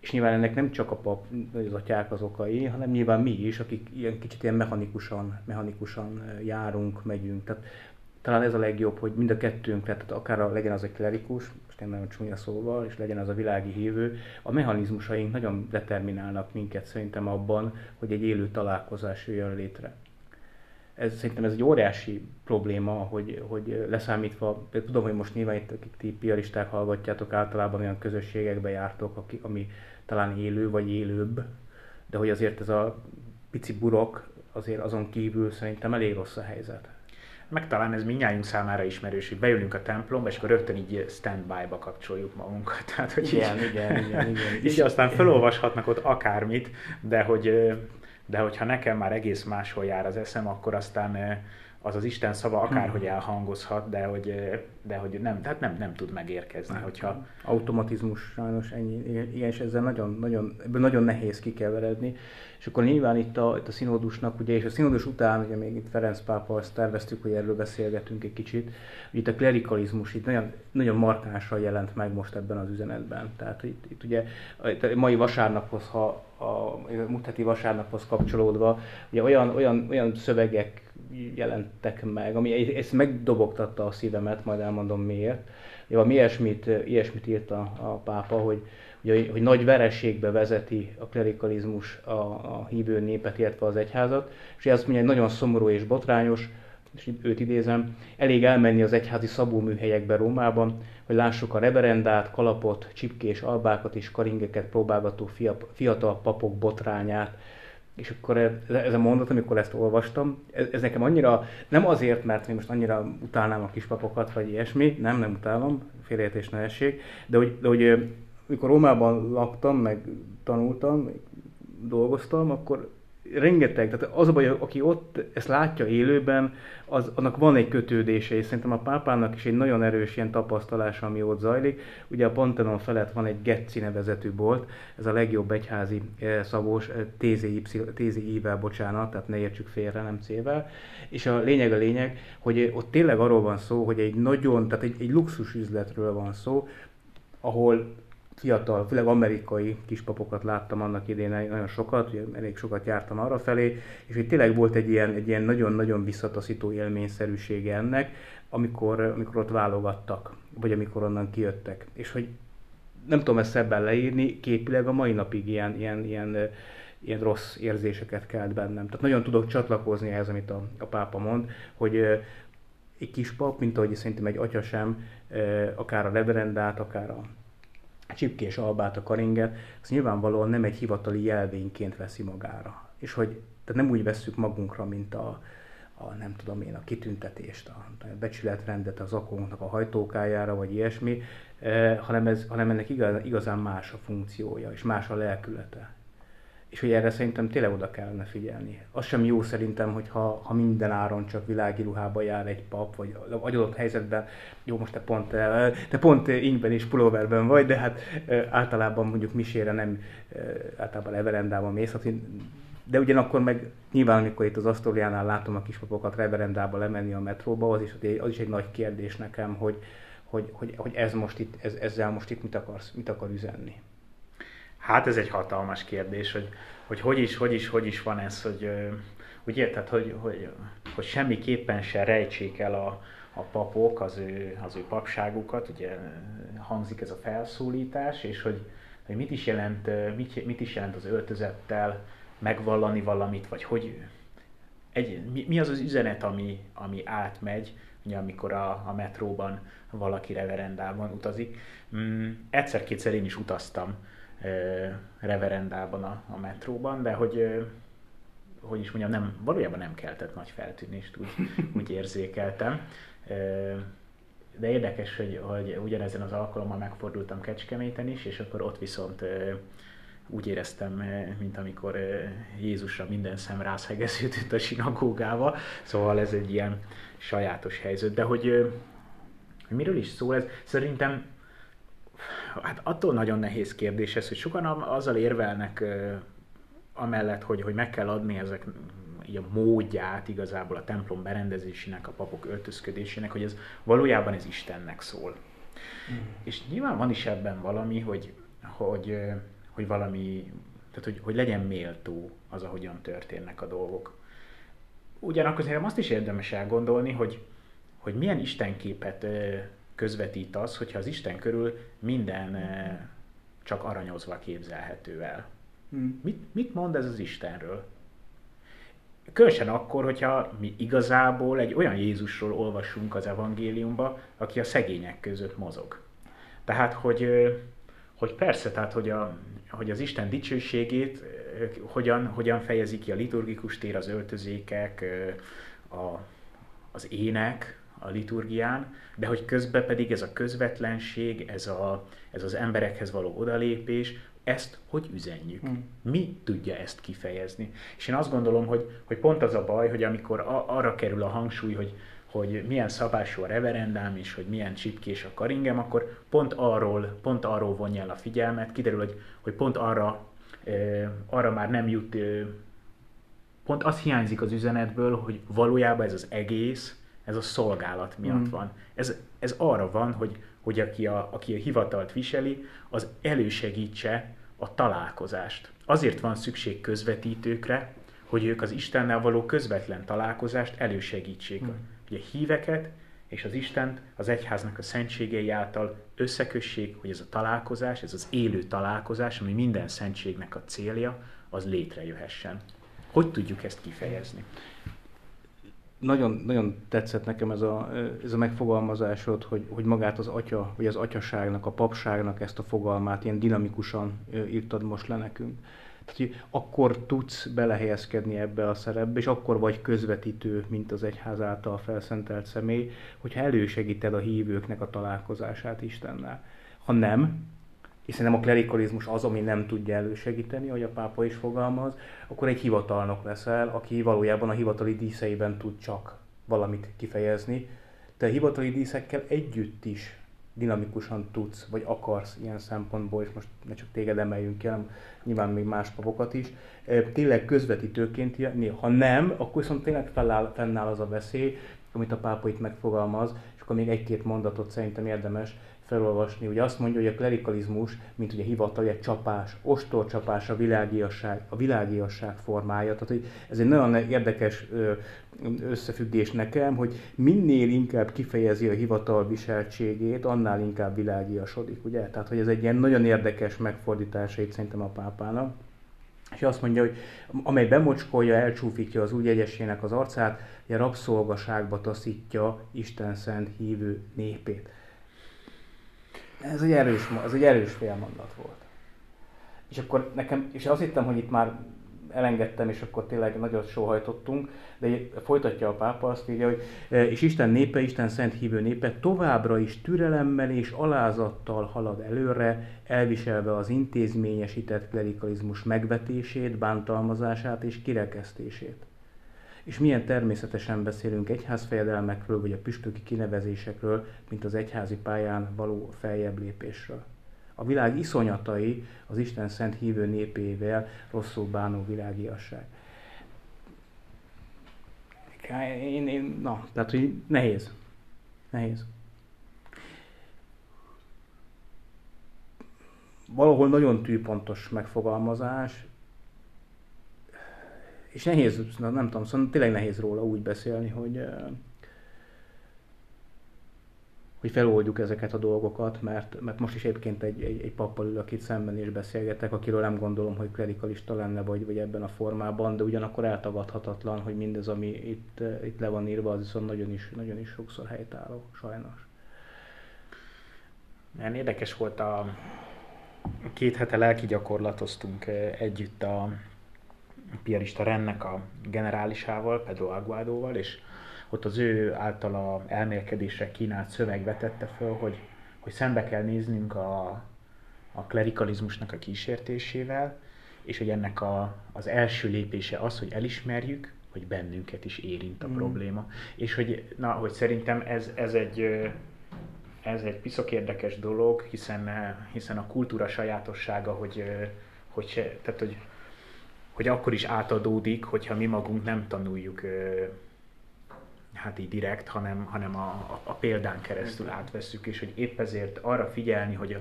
És nyilván ennek nem csak a pap, az atyák az okai, hanem nyilván mi is, akik ilyen kicsit ilyen mechanikusan, mechanikusan járunk, megyünk. Tehát talán ez a legjobb, hogy mind a kettőnk, tehát akár a, legyen az egy klerikus, most nagyon csúnya szóval, és legyen az a világi hívő, a mechanizmusaink nagyon determinálnak minket szerintem abban, hogy egy élő találkozás jöjjön létre. Ez, szerintem ez egy óriási probléma, hogy, hogy leszámítva, tudom, hogy most nyilván itt, akik ti piaristák hallgatjátok, általában olyan közösségekbe jártok, aki, ami talán élő vagy élőbb, de hogy azért ez a pici burok, azért azon kívül szerintem elég rossz a helyzet. Meg talán ez mindjárt számára ismerős, hogy beülünk a templomba, és akkor rögtön így standby-ba kapcsoljuk magunkat. Tehát, hogy igen, így, igen, igen, igen. És aztán felolvashatnak ott akármit, de hogy de hogyha nekem már egész máshol jár az eszem, akkor aztán az az Isten szava akárhogy hmm. elhangozhat, de hogy, de hogy nem, tehát nem, nem tud megérkezni. Nem. Hogyha... Automatizmus sajnos ennyi, igen, és ezzel nagyon, nagyon, ebből nagyon nehéz kikeveredni. És akkor nyilván itt a, itt a színódusnak, ugye, és a színódus után, ugye még itt Ferenc pápa azt terveztük, hogy erről beszélgetünk egy kicsit, itt a klerikalizmus itt nagyon, nagyon markánsan jelent meg most ebben az üzenetben. Tehát itt, itt ugye a mai vasárnaphoz, ha a múlt heti vasárnaphoz kapcsolódva, ugye olyan, olyan, olyan szövegek jelentek meg, ami ezt megdobogtatta a szívemet, majd elmondom miért. Jó, mi ilyesmit, ilyesmit írt a, a pápa, hogy, hogy, hogy nagy vereségbe vezeti a klerikalizmus a, a hívő népet, értve az egyházat, és azt mondja, hogy nagyon szomorú és botrányos, és őt idézem, elég elmenni az egyházi szabóműhelyekbe Rómában, hogy lássuk a reverendát, kalapot, csipkés albákat és karingeket próbálgató fiatal papok botrányát, és akkor ez a mondat, amikor ezt olvastam, ez, nekem annyira, nem azért, mert én most annyira utálnám a kispapokat, vagy ilyesmi, nem, nem utálom, félreértés ne essék, de hogy, de hogy amikor Rómában laktam, meg tanultam, dolgoztam, akkor rengeteg, tehát az a baj, aki ott ezt látja élőben, az, annak van egy kötődése, és szerintem a pápának is egy nagyon erős ilyen tapasztalása, ami ott zajlik. Ugye a Pantenon felett van egy Getzi nevezetű bolt, ez a legjobb egyházi eh, szabós, eh, TZI-vel, bocsánat, tehát ne értsük félre, nem C-vel. És a lényeg a lényeg, hogy ott tényleg arról van szó, hogy egy nagyon, tehát egy, egy luxus üzletről van szó, ahol fiatal, főleg amerikai kispapokat láttam annak idén nagyon sokat, ugye elég sokat jártam arra felé, és hogy tényleg volt egy ilyen, egy ilyen nagyon-nagyon visszataszító élményszerűsége ennek, amikor, amikor ott válogattak, vagy amikor onnan kijöttek. És hogy nem tudom ezt szebben leírni, képileg a mai napig ilyen, ilyen, ilyen, ilyen rossz érzéseket kelt bennem. Tehát nagyon tudok csatlakozni ehhez, amit a, a pápa mond, hogy egy kis pap, mint ahogy szerintem egy atya sem, akár a reverendát, akár a csipkés albát, a karinget, az nyilvánvalóan nem egy hivatali jelvényként veszi magára. És hogy tehát nem úgy vesszük magunkra, mint a, a nem tudom én, a kitüntetést, a, a becsületrendet az akónknak a hajtókájára, vagy ilyesmi, eh, hanem, ez, hanem ennek igaz, igazán más a funkciója, és más a lelkülete. És hogy erre szerintem tényleg oda kellene figyelni. Az sem jó szerintem, hogy ha, ha minden áron csak világi ruhába jár egy pap, vagy adott helyzetben, jó, most te pont, te pont ingben és pulóverben vagy, de hát általában mondjuk misére nem, általában reverendában mész, hát de ugyanakkor meg nyilván, amikor itt az Asztóriánál látom a kispapokat reverendába lemenni a metróba, az is, az is egy nagy kérdés nekem, hogy, hogy, hogy, hogy ez most itt, ez, ezzel most itt mit, akarsz, mit akar üzenni. Hát ez egy hatalmas kérdés, hogy hogy, hogy is, hogy is, hogy is van ez, hogy úgy érted, hogy, hogy, hogy semmiképpen se rejtsék el a, a papok az ő, az ő papságukat, ugye hangzik ez a felszólítás, és hogy, hogy mit, is jelent, mit, mit is jelent az öltözettel megvallani valamit, vagy hogy egy, mi, mi az az üzenet, ami, ami átmegy. ugye, amikor a, a metróban valaki reverendában utazik. Mm, egyszer-kétszer én is utaztam reverendában a, a metróban, de hogy hogy is mondjam, nem, valójában nem keltett nagy feltűnést, úgy, úgy érzékeltem. De érdekes, hogy, hogy ugyanezen az alkalommal megfordultam Kecskeméten is, és akkor ott viszont úgy éreztem, mint amikor Jézusra minden szem rászhegeződött a sinagógába, szóval ez egy ilyen sajátos helyzet. De hogy miről is szól ez? Szerintem hát attól nagyon nehéz kérdés ez, hogy sokan azzal érvelnek amellett, hogy, hogy meg kell adni ezek a módját igazából a templom berendezésének, a papok öltözködésének, hogy ez valójában ez Istennek szól. Mm. És nyilván van is ebben valami, hogy, hogy, hogy valami, tehát hogy, hogy legyen méltó az, ahogyan történnek a dolgok. Ugyanakkor szerintem azt is érdemes elgondolni, hogy, hogy milyen istenképet közvetít az, hogyha az Isten körül minden csak aranyozva képzelhető el. Hmm. Mit, mit mond ez az Istenről? Különösen akkor, hogyha mi igazából egy olyan Jézusról olvasunk az evangéliumba, aki a szegények között mozog. Tehát, hogy, hogy persze, tehát, hogy, a, hogy az Isten dicsőségét hogyan, hogyan fejezi ki a liturgikus tér, az öltözékek, a, az ének a liturgián, de hogy közben pedig ez a közvetlenség, ez, a, ez az emberekhez való odalépés, ezt hogy üzenjük? Hmm. Mi tudja ezt kifejezni? És én azt gondolom, hogy, hogy pont az a baj, hogy amikor a, arra kerül a hangsúly, hogy, hogy milyen szabású a reverendám, és hogy milyen csipkés a karingem, akkor pont arról, pont arról vonja el a figyelmet, kiderül, hogy, hogy pont arra, e, arra már nem jut, e, pont az hiányzik az üzenetből, hogy valójában ez az egész, ez a szolgálat miatt mm. van. Ez, ez arra van, hogy, hogy aki a, aki a hivatalt viseli, az elősegítse a találkozást. Azért van szükség közvetítőkre, hogy ők az Istennel való közvetlen találkozást elősegítsék. Hogy a híveket és az Istent az egyháznak a szentségei által összekössék, hogy ez a találkozás, ez az élő találkozás, ami minden szentségnek a célja, az létrejöhessen. Hogy tudjuk ezt kifejezni? Nagyon, nagyon tetszett nekem ez a, ez a megfogalmazásod, hogy, hogy magát az atya, vagy az atyaságnak, a papságnak ezt a fogalmát ilyen dinamikusan írtad most le nekünk. Tehát, hogy akkor tudsz belehelyezkedni ebbe a szerepbe, és akkor vagy közvetítő, mint az egyház által felszentelt személy, hogyha elősegíted a hívőknek a találkozását Istennel. Ha nem, hiszen nem a klerikalizmus az, ami nem tudja elősegíteni, ahogy a pápa is fogalmaz, akkor egy hivatalnok leszel, aki valójában a hivatali díszeiben tud csak valamit kifejezni. Te a hivatali díszekkel együtt is dinamikusan tudsz, vagy akarsz ilyen szempontból, és most ne csak téged emeljünk ki, hanem nyilván még más papokat is, tényleg közvetítőként. Ha nem, akkor viszont tényleg feláll, fennáll az a veszély, amit a pápa itt megfogalmaz, és akkor még egy-két mondatot szerintem érdemes felolvasni. Ugye azt mondja, hogy a klerikalizmus, mint ugye hivatal, egy csapás, ostorcsapás a világiasság, a világiasság formája. Tehát hogy ez egy nagyon érdekes összefüggés nekem, hogy minél inkább kifejezi a hivatal viseltségét, annál inkább világiasodik, ugye? Tehát, hogy ez egy ilyen nagyon érdekes megfordítása itt szerintem a pápának. És azt mondja, hogy amely bemocskolja, elcsúfítja az úgy egyesének az arcát, hogy a rabszolgaságba taszítja Isten szent hívő népét. Ez egy erős, ez egy erős félmondat volt. És akkor nekem, és azt hittem, hogy itt már elengedtem, és akkor tényleg nagyot sóhajtottunk, de folytatja a pápa, azt írja, hogy e, és Isten népe, Isten szent hívő népe továbbra is türelemmel és alázattal halad előre, elviselve az intézményesített klerikalizmus megvetését, bántalmazását és kirekesztését és milyen természetesen beszélünk egyházfejedelmekről vagy a püspöki kinevezésekről, mint az egyházi pályán való feljebb lépésről. A világ iszonyatai az Isten szent hívő népével rosszul bánó világiasság. Én, én, na, tehát, hogy nehéz. Nehéz. Valahol nagyon tűpontos megfogalmazás, és nehéz, nem tudom, szóval tényleg nehéz róla úgy beszélni, hogy hogy feloldjuk ezeket a dolgokat, mert, mert most is egyébként egy, egy, egy pappal ül, akit szemben is beszélgetek, akiről nem gondolom, hogy klerikalista lenne, vagy, vagy ebben a formában, de ugyanakkor eltagadhatatlan, hogy mindez, ami itt, itt le van írva, az viszont nagyon is, nagyon is sokszor helytálló, sajnos. Nagyon érdekes volt a két hete lelki gyakorlatoztunk együtt a piarista Rennek a generálisával, Pedro Aguadóval, és ott az ő általa elmélkedésre kínált szöveg vetette föl, hogy, hogy szembe kell néznünk a, a klerikalizmusnak a kísértésével, és hogy ennek a, az első lépése az, hogy elismerjük, hogy bennünket is érint a mm. probléma. És hogy, na, hogy szerintem ez, ez egy ez egy piszok érdekes dolog, hiszen, hiszen a kultúra sajátossága, hogy, hogy, se, tehát, hogy, hogy akkor is átadódik, hogyha mi magunk nem tanuljuk hát így direkt, hanem, hanem a, a, a példán keresztül átveszük, és hogy épp ezért arra figyelni, hogy, a,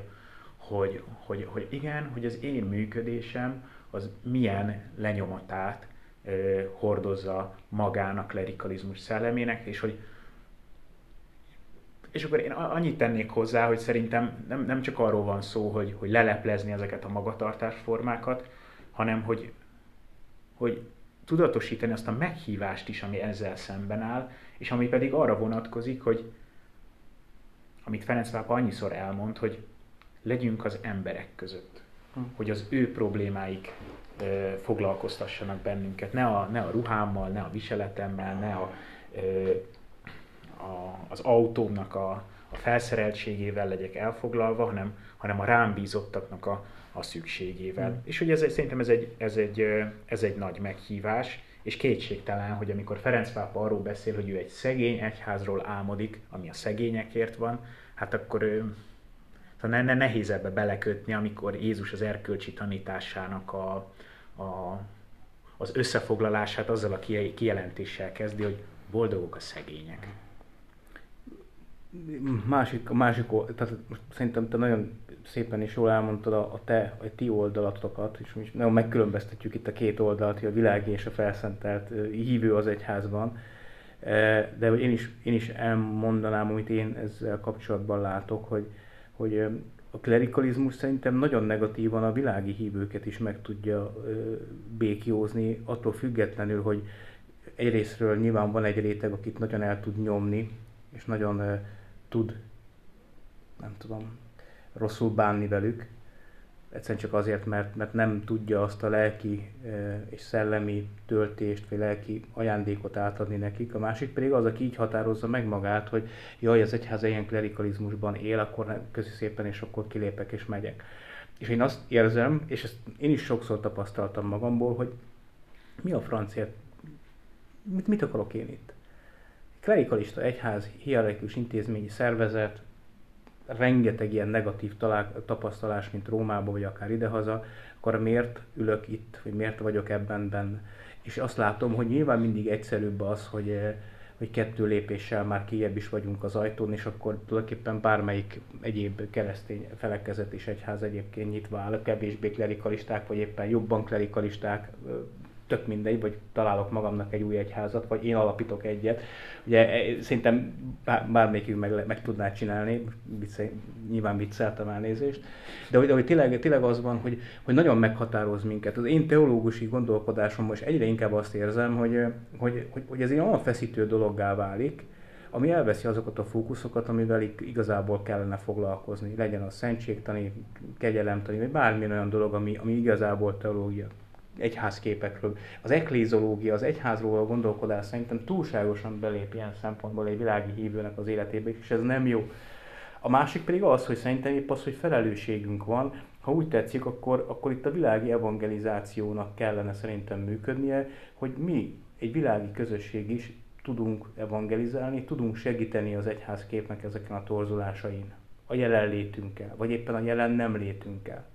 hogy, hogy, hogy igen, hogy az én működésem az milyen lenyomatát ö, hordozza magának klerikalizmus szellemének, és hogy és akkor én annyit tennék hozzá, hogy szerintem nem, nem csak arról van szó, hogy, hogy leleplezni ezeket a magatartásformákat, hanem hogy, hogy tudatosítani azt a meghívást is, ami ezzel szemben áll, és ami pedig arra vonatkozik, hogy amit Ferenc pápa annyiszor elmond, hogy legyünk az emberek között, hm. hogy az ő problémáik ö, foglalkoztassanak bennünket, ne a, ne a ruhámmal, ne a viseletemmel, ne a, ö, a, az autómnak a, a felszereltségével legyek elfoglalva, hanem, hanem a rám bízottaknak a, a szükségével. Mm. És hogy ez, szerintem ez egy, ez, egy, ez egy nagy meghívás, és kétségtelen, hogy amikor Ferenc pápa arról beszél, hogy ő egy szegény egyházról álmodik, ami a szegényekért van, hát akkor ő, ne, ne, nehéz ebbe belekötni, amikor Jézus az erkölcsi tanításának a, a, az összefoglalását azzal a kijelentéssel kezdi, hogy boldogok a szegények másik, a másik, tehát most szerintem te nagyon szépen és jól elmondtad a, a te, a ti oldalatokat, és mi nagyon megkülönböztetjük itt a két oldalt, hogy a világi és a felszentelt hívő az egyházban, de én is, én is elmondanám, amit én ezzel kapcsolatban látok, hogy, hogy a klerikalizmus szerintem nagyon negatívan a világi hívőket is meg tudja békiózni, attól függetlenül, hogy egyrésztről nyilván van egy réteg, akit nagyon el tud nyomni, és nagyon tud, nem tudom, rosszul bánni velük, egyszerűen csak azért, mert, mert nem tudja azt a lelki és szellemi töltést, vagy lelki ajándékot átadni nekik. A másik pedig az, aki így határozza meg magát, hogy jaj, az egyház ilyen klerikalizmusban él, akkor köszi szépen, és akkor kilépek és megyek. És én azt érzem, és ezt én is sokszor tapasztaltam magamból, hogy mi a francia, mit, mit akarok én itt? Klerikalista egyház, hierarchikus intézményi szervezet, rengeteg ilyen negatív talál, tapasztalás, mint Rómába, vagy akár idehaza, akkor miért ülök itt, vagy miért vagyok ebben benne. És azt látom, hogy nyilván mindig egyszerűbb az, hogy, eh, hogy kettő lépéssel már kijebb is vagyunk az ajtón, és akkor tulajdonképpen bármelyik egyéb keresztény felekezet is egyház egyébként nyitva áll, kevésbé klerikalisták, vagy éppen jobban klerikalisták, tök mindegy, vagy találok magamnak egy új egyházat, vagy én alapítok egyet. Ugye e, szerintem bármelyikünk meg, meg tudná csinálni, vicce, nyilván vicceltem elnézést, de hogy, de hogy tényleg, tényleg az van, hogy, hogy nagyon meghatároz minket. Az én teológusi gondolkodásom most egyre inkább azt érzem, hogy, hogy, hogy, hogy ez egy olyan feszítő dologgá válik, ami elveszi azokat a fókuszokat, amivel igazából kellene foglalkozni. Legyen a szentségtani, kegyelemtani, vagy bármilyen olyan dolog, ami, ami igazából teológia egyházképekről. Az eklézológia, az egyházról a gondolkodás szerintem túlságosan belép ilyen szempontból egy világi hívőnek az életébe, és ez nem jó. A másik pedig az, hogy szerintem épp az, hogy felelősségünk van, ha úgy tetszik, akkor, akkor itt a világi evangelizációnak kellene szerintem működnie, hogy mi, egy világi közösség is tudunk evangelizálni, tudunk segíteni az egyházképnek ezeken a torzulásain, a jelenlétünkkel, vagy éppen a jelen nem létünkkel.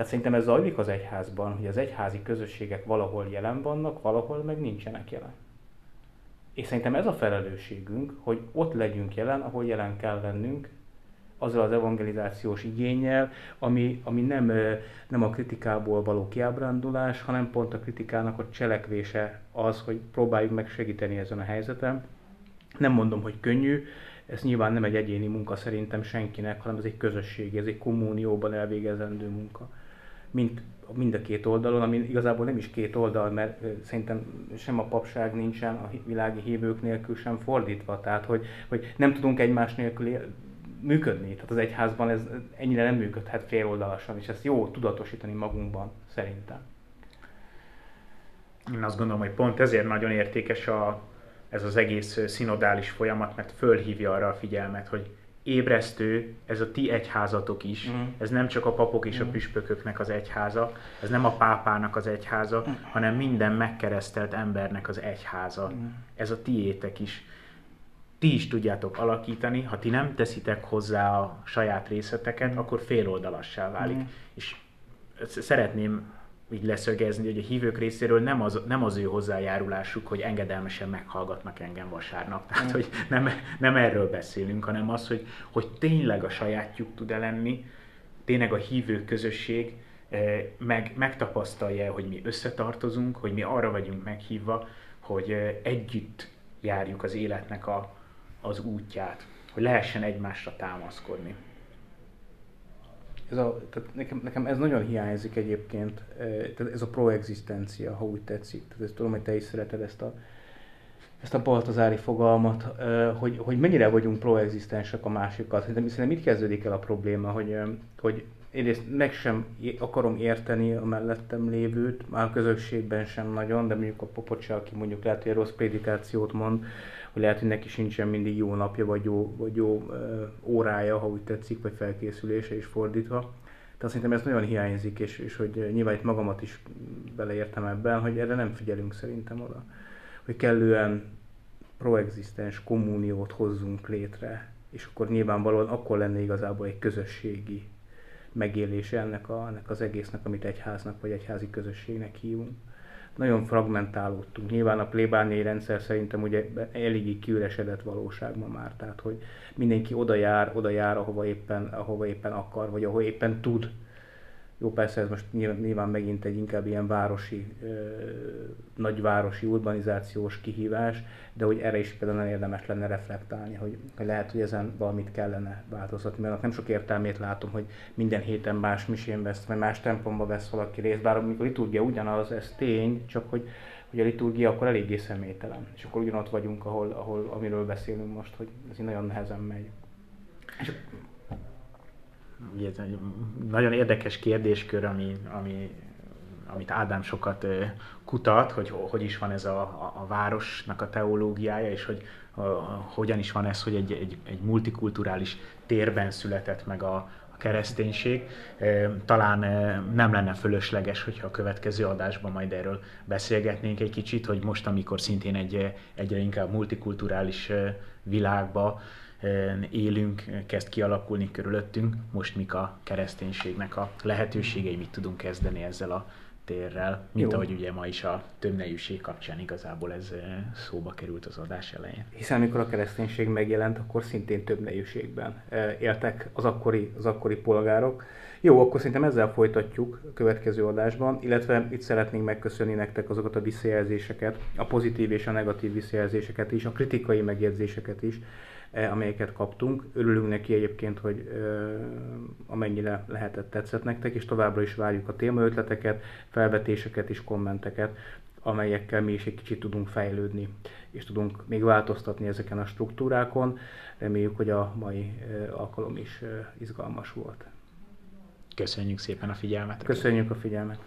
Tehát szerintem ez zajlik az egyházban, hogy az egyházi közösségek valahol jelen vannak, valahol meg nincsenek jelen. És szerintem ez a felelősségünk, hogy ott legyünk jelen, ahol jelen kell lennünk, azzal az evangelizációs igényel, ami, ami nem, nem a kritikából való kiábrándulás, hanem pont a kritikának a cselekvése az, hogy próbáljuk meg segíteni ezen a helyzeten. Nem mondom, hogy könnyű, ez nyilván nem egy egyéni munka szerintem senkinek, hanem ez egy közösség, ez egy kommunióban elvégezendő munka. Mint mind a két oldalon, ami igazából nem is két oldal, mert szerintem sem a papság nincsen a világi hívők nélkül sem fordítva. Tehát, hogy, hogy nem tudunk egymás nélkül működni. Tehát az egyházban ez ennyire nem működhet féloldalasan, és ezt jó tudatosítani magunkban, szerintem. Én azt gondolom, hogy pont ezért nagyon értékes a, ez az egész szinodális folyamat, mert fölhívja arra a figyelmet, hogy ébresztő, ez a ti egyházatok is, mm. ez nem csak a papok és mm. a püspököknek az egyháza, ez nem a pápának az egyháza, mm. hanem minden megkeresztelt embernek az egyháza. Mm. Ez a tiétek is. Ti is tudjátok alakítani, ha ti nem teszitek hozzá a saját részleteket, mm. akkor féloldalassá válik. Mm. És szeretném így leszögezni, hogy a hívők részéről nem az, nem az ő hozzájárulásuk, hogy engedelmesen meghallgatnak engem vasárnap. Tehát, mm. hogy nem, nem erről beszélünk, hanem az, hogy, hogy tényleg a sajátjuk tud-e lenni, tényleg a hívő közösség eh, meg, megtapasztalja, hogy mi összetartozunk, hogy mi arra vagyunk meghívva, hogy eh, együtt járjuk az életnek a, az útját, hogy lehessen egymásra támaszkodni ez a, tehát nekem, nekem ez nagyon hiányzik egyébként, tehát ez a proexisztencia, ha úgy tetszik. Tehát ezt tudom, hogy te is szereted ezt a, ezt a baltazári fogalmat, hogy, hogy mennyire vagyunk proexisztensek a másikkal. Szerintem, szerintem itt kezdődik el a probléma, hogy, hogy egyrészt meg sem akarom érteni a mellettem lévőt, már a közösségben sem nagyon, de mondjuk a popocsa, aki mondjuk lehet, hogy rossz prédikációt mond, hogy lehet, hogy neki sincsen mindig jó napja, vagy jó, vagy jó órája, ha úgy tetszik, vagy felkészülése is fordítva. Tehát szerintem ez nagyon hiányzik, és, és hogy nyilván itt magamat is beleértem ebben, hogy erre nem figyelünk szerintem oda. Hogy kellően proexisztens kommuniót hozzunk létre, és akkor nyilvánvalóan akkor lenne igazából egy közösségi megélése ennek, a, ennek az egésznek, amit egyháznak vagy egyházi közösségnek hívunk nagyon fragmentálódtunk. Nyilván a plébániai rendszer szerintem ugye eléggé kiüresedett valóság ma már, tehát hogy mindenki oda jár, oda jár, ahova éppen, ahova éppen akar, vagy ahova éppen tud jó, persze ez most nyilván megint egy inkább ilyen városi, nagyvárosi urbanizációs kihívás, de hogy erre is például érdemes lenne reflektálni, hogy, lehet, hogy ezen valamit kellene változtatni, mert nem sok értelmét látom, hogy minden héten más misén vesz, vagy más templomba vesz valaki részt, bár amikor liturgia ugyanaz, ez tény, csak hogy, hogy a liturgia akkor eléggé személytelen, és akkor ugyanott vagyunk, ahol, ahol amiről beszélünk most, hogy ez nagyon nehezen megy. És egy nagyon érdekes kérdéskör, ami, ami, amit Ádám sokat kutat, hogy hogy is van ez a, a, a városnak a teológiája, és hogy a, hogyan is van ez, hogy egy, egy, egy multikulturális térben született meg a, a kereszténység. Talán nem lenne fölösleges, hogyha a következő adásban majd erről beszélgetnénk egy kicsit, hogy most, amikor szintén egy egyre inkább multikulturális világba élünk, kezd kialakulni körülöttünk, most mik a kereszténységnek a lehetőségei, mit tudunk kezdeni ezzel a térrel, mint Jó. ahogy ugye ma is a többnejűség kapcsán igazából ez szóba került az adás elején. Hiszen amikor a kereszténység megjelent, akkor szintén többnejűségben éltek az akkori, az akkori polgárok. Jó, akkor szerintem ezzel folytatjuk a következő adásban, illetve itt szeretnénk megköszönni nektek azokat a visszajelzéseket, a pozitív és a negatív visszajelzéseket is, a kritikai megjegyzéseket is, amelyeket kaptunk. Örülünk neki egyébként, hogy amennyire lehetett tetszett nektek, és továbbra is várjuk a témaötleteket, felvetéseket és kommenteket, amelyekkel mi is egy kicsit tudunk fejlődni, és tudunk még változtatni ezeken a struktúrákon. Reméljük, hogy a mai alkalom is izgalmas volt. Köszönjük szépen a figyelmet! Köszönjük a figyelmet!